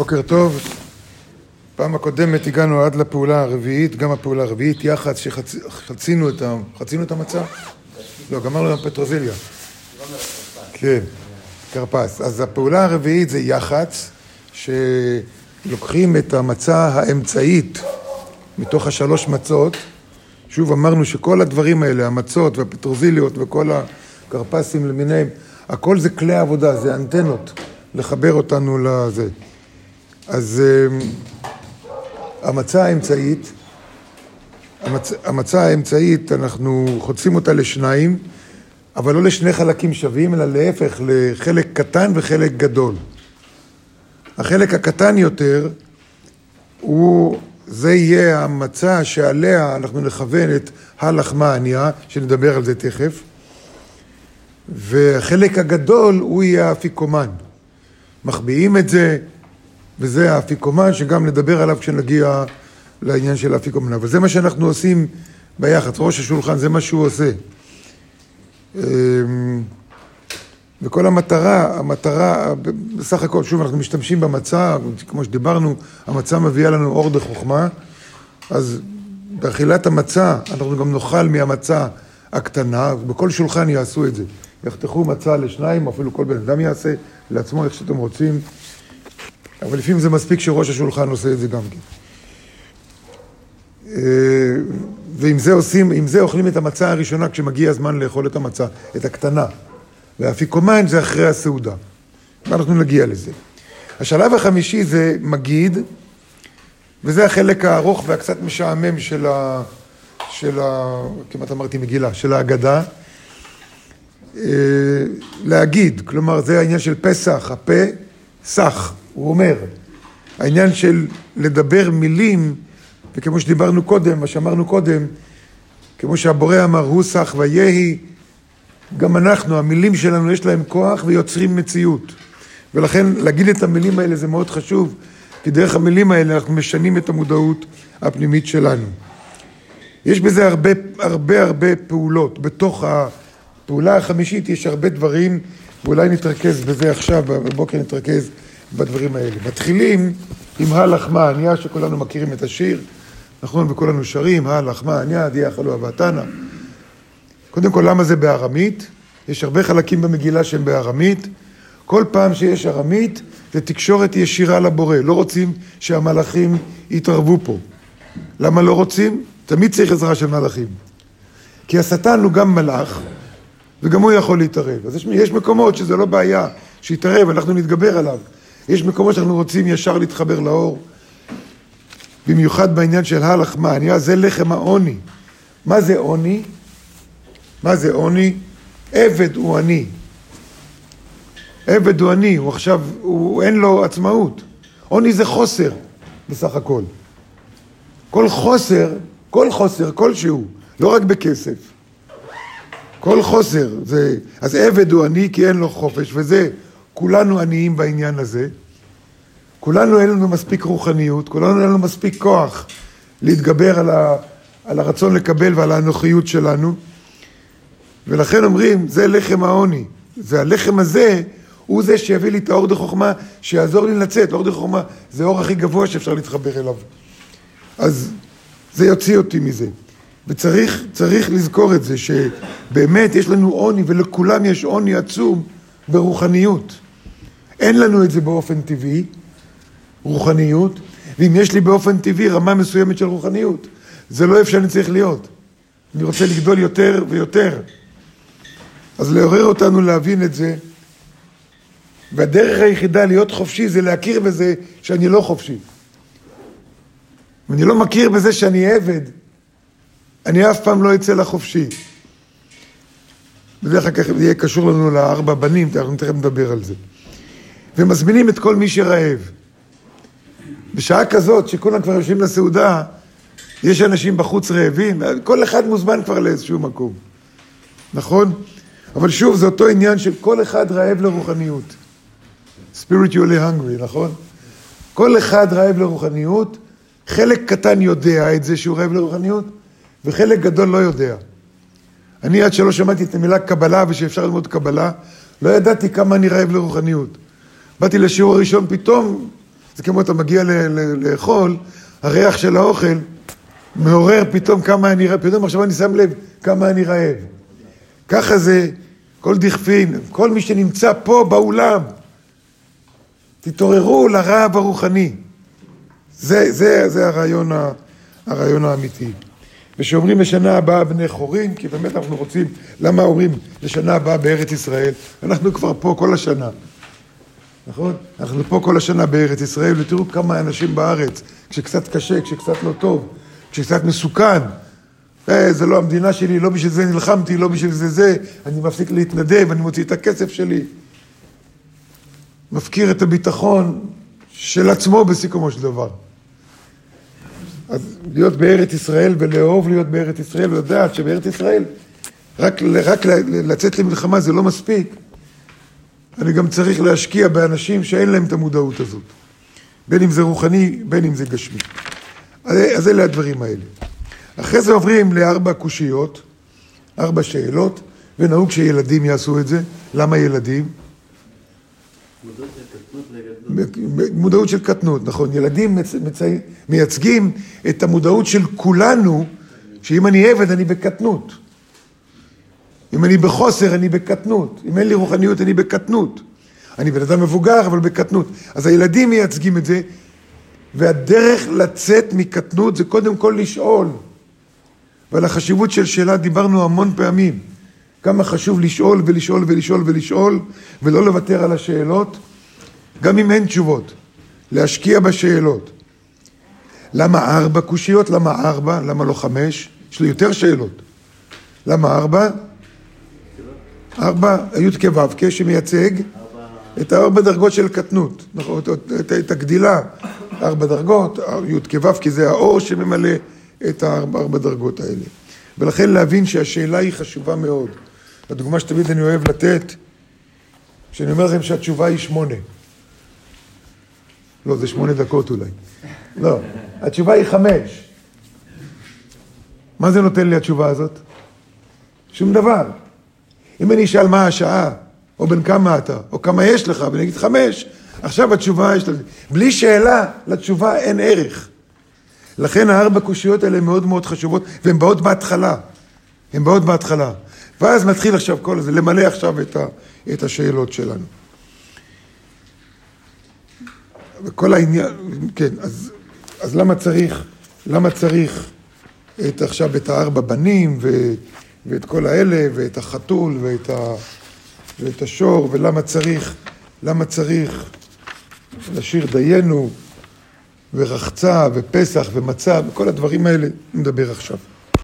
בוקר טוב. פעם הקודמת הגענו עד לפעולה הרביעית, גם הפעולה הרביעית, יח"צ שחצינו את, ה... חצינו את המצע? לא, גמרנו עם פטרוזיליה. כן, כרפס. אז הפעולה הרביעית זה יח"צ, שלוקחים את המצע האמצעית מתוך השלוש מצות. שוב אמרנו שכל הדברים האלה, המצות והפטרוזיליות וכל הכרפסים למיניהם, הכל זה כלי עבודה, זה אנטנות לחבר אותנו לזה. אז אמ, המצה האמצעית, המצ... המצה האמצעית, אנחנו חוצים אותה לשניים, אבל לא לשני חלקים שווים, אלא להפך, לחלק קטן וחלק גדול. החלק הקטן יותר, הוא, זה יהיה המצה שעליה אנחנו נכוון את הלחמה הענייה, שנדבר על זה תכף, והחלק הגדול הוא יהיה האפיקומן. מחביאים את זה, וזה האפיקומן, שגם נדבר עליו כשנגיע לעניין של האפיקומן. אבל זה מה שאנחנו עושים ביחד, ראש השולחן, זה מה שהוא עושה. אמ, וכל המטרה, המטרה, בסך הכל, שוב, אנחנו משתמשים במצה, כמו שדיברנו, המצה מביאה לנו אור דחוכמה, אז באכילת המצה, אנחנו גם נאכל מהמצה הקטנה, בכל שולחן יעשו את זה. יחתכו מצה לשניים, אפילו כל בן אדם יעשה לעצמו איך שאתם רוצים. אבל לפעמים זה מספיק שראש השולחן עושה את זה גם כן. אה, ועם זה עושים, עם זה אוכלים את המצה הראשונה כשמגיע הזמן לאכול את המצה, את הקטנה. והאפיקומן זה אחרי הסעודה. ואנחנו נגיע לזה. השלב החמישי זה מגיד, וזה החלק הארוך והקצת משעמם של ה... של ה... כמעט אמרתי מגילה, של ההגדה. אה, להגיד, כלומר זה העניין של פסח, הפה, סח. הוא אומר, העניין של לדבר מילים, וכמו שדיברנו קודם, מה שאמרנו קודם, כמו שהבורא אמר, הוא סך ויהי, גם אנחנו, המילים שלנו יש להם כוח ויוצרים מציאות. ולכן להגיד את המילים האלה זה מאוד חשוב, כי דרך המילים האלה אנחנו משנים את המודעות הפנימית שלנו. יש בזה הרבה הרבה הרבה פעולות. בתוך הפעולה החמישית יש הרבה דברים, ואולי נתרכז בזה עכשיו, בבוקר נתרכז בדברים האלה. מתחילים עם הלחמה עניה, שכולנו מכירים את השיר, נכון? וכולנו שרים, הלחמה עניה, דיה חלוה ועתנה. קודם כל, למה זה בארמית? יש הרבה חלקים במגילה שהם בארמית. כל פעם שיש ארמית, זה תקשורת ישירה לבורא. לא רוצים שהמלאכים יתערבו פה. למה לא רוצים? תמיד צריך עזרה של מלאכים. כי השטן הוא גם מלאך, וגם הוא יכול להתערב. אז יש, יש מקומות שזה לא בעיה שיתערב, אנחנו נתגבר עליו. יש מקומות שאנחנו רוצים ישר להתחבר לאור, במיוחד בעניין של הלחמה, אני אומר, זה לחם העוני. מה זה עוני? מה זה עוני? עבד הוא עני. עבד הוא עני, הוא עכשיו, הוא, אין לו עצמאות. עוני זה חוסר, בסך הכל. כל חוסר, כל חוסר, כלשהו, לא רק בכסף. כל חוסר, זה, אז עבד הוא עני כי אין לו חופש, וזה כולנו עניים בעניין הזה. כולנו אין לנו מספיק רוחניות, כולנו אין לנו מספיק כוח להתגבר על, ה, על הרצון לקבל ועל האנוכיות שלנו. ולכן אומרים, זה לחם העוני. והלחם הזה הוא זה שיביא לי את האור דחוכמה, שיעזור לי לצאת. האור דחוכמה זה האור הכי גבוה שאפשר להתחבר אליו. אז זה יוציא אותי מזה. וצריך לזכור את זה, שבאמת יש לנו עוני, ולכולם יש עוני עצום ברוחניות. אין לנו את זה באופן טבעי, רוחניות, ואם יש לי באופן טבעי רמה מסוימת של רוחניות, זה לא איפה שאני צריך להיות. אני רוצה לגדול יותר ויותר. אז לעורר אותנו להבין את זה, והדרך היחידה להיות חופשי זה להכיר בזה שאני לא חופשי. אני לא מכיר בזה שאני עבד, אני אף פעם לא אצא לחופשי. בדרך כלל זה יהיה קשור לנו לארבע בנים, אנחנו תכף נדבר על זה. ומזמינים את כל מי שרעב. בשעה כזאת, שכולם כבר יושבים לסעודה, יש אנשים בחוץ רעבים, כל אחד מוזמן כבר לאיזשהו מקום, נכון? אבל שוב, זה אותו עניין של כל אחד רעב לרוחניות. spiritually hungry, נכון? כל אחד רעב לרוחניות, חלק קטן יודע את זה שהוא רעב לרוחניות, וחלק גדול לא יודע. אני עד שלא שמעתי את המילה קבלה ושאפשר ללמוד קבלה, לא ידעתי כמה אני רעב לרוחניות. באתי לשיעור הראשון, פתאום זה כמו אתה מגיע לאכול, הריח של האוכל מעורר פתאום כמה אני רעב, פתאום עכשיו אני שם לב כמה אני רעב. ככה זה כל דכפין, כל מי שנמצא פה באולם, תתעוררו לרעב הרוחני. זה, זה, זה הרעיון, הרעיון האמיתי. ושאומרים לשנה הבאה בני חורים, כי באמת אנחנו רוצים, למה אומרים לשנה הבאה בארץ ישראל? אנחנו כבר פה כל השנה, נכון? אנחנו פה כל השנה בארץ ישראל, ותראו כמה אנשים בארץ, כשקצת קשה, כשקצת לא טוב, כשקצת מסוכן, אה, זה לא המדינה שלי, לא בשביל זה נלחמתי, לא בשביל זה זה, אני מפסיק להתנדב, אני מוציא את הכסף שלי. מפקיר את הביטחון של עצמו בסיכומו של דבר. אז להיות בארץ ישראל ולאהוב להיות בארץ ישראל ולדעת שבארץ ישראל רק, רק לצאת למלחמה זה לא מספיק. אני גם צריך להשקיע באנשים שאין להם את המודעות הזאת. בין אם זה רוחני, בין אם זה גשמי. אז אלה הדברים האלה. אחרי זה עוברים לארבע קושיות, ארבע שאלות, ונהוג שילדים יעשו את זה. למה ילדים? מודעות של קטנות, נכון. ילדים מייצגים את המודעות של כולנו, שאם אני עבד אני בקטנות. אם אני בחוסר אני בקטנות. אם אין לי רוחניות אני בקטנות. אני בן אדם מבוגר אבל בקטנות. אז הילדים מייצגים את זה, והדרך לצאת מקטנות זה קודם כל לשאול. ועל החשיבות של שאלה דיברנו המון פעמים. כמה חשוב לשאול ולשאול ולשאול ולשאול, ולא לוותר על השאלות, גם אם אין תשובות. להשקיע בשאלות. למה ארבע קושיות? למה ארבע? למה לא חמש? יש לי יותר שאלות. למה ארבע? ארבע, י' כו' שמייצג את הארבע דרגות של קטנות, נכון, את הגדילה, ארבע דרגות, י' כו' כי זה האור שממלא את הארבע דרגות האלה. ולכן להבין שהשאלה היא חשובה מאוד. הדוגמה שתמיד אני אוהב לתת, שאני אומר לכם שהתשובה היא שמונה. לא, זה שמונה דקות אולי. לא, התשובה היא חמש. מה זה נותן לי התשובה הזאת? שום דבר. אם אני אשאל מה השעה, או בן כמה אתה, או כמה יש לך, ואני אגיד חמש, עכשיו התשובה יש לזה. בלי שאלה, לתשובה אין ערך. לכן הארבע קושיות האלה מאוד מאוד חשובות, והן באות בהתחלה. הן באות בהתחלה. ואז מתחיל עכשיו כל זה, למלא עכשיו את, ה, את השאלות שלנו. וכל העניין, כן, אז, אז למה צריך, למה צריך את עכשיו את הארבע בנים ו, ואת כל האלה ואת החתול ואת, ה, ואת השור ולמה צריך, למה צריך לשיר דיינו ורחצה ופסח ומצה וכל הדברים האלה נדבר עכשיו.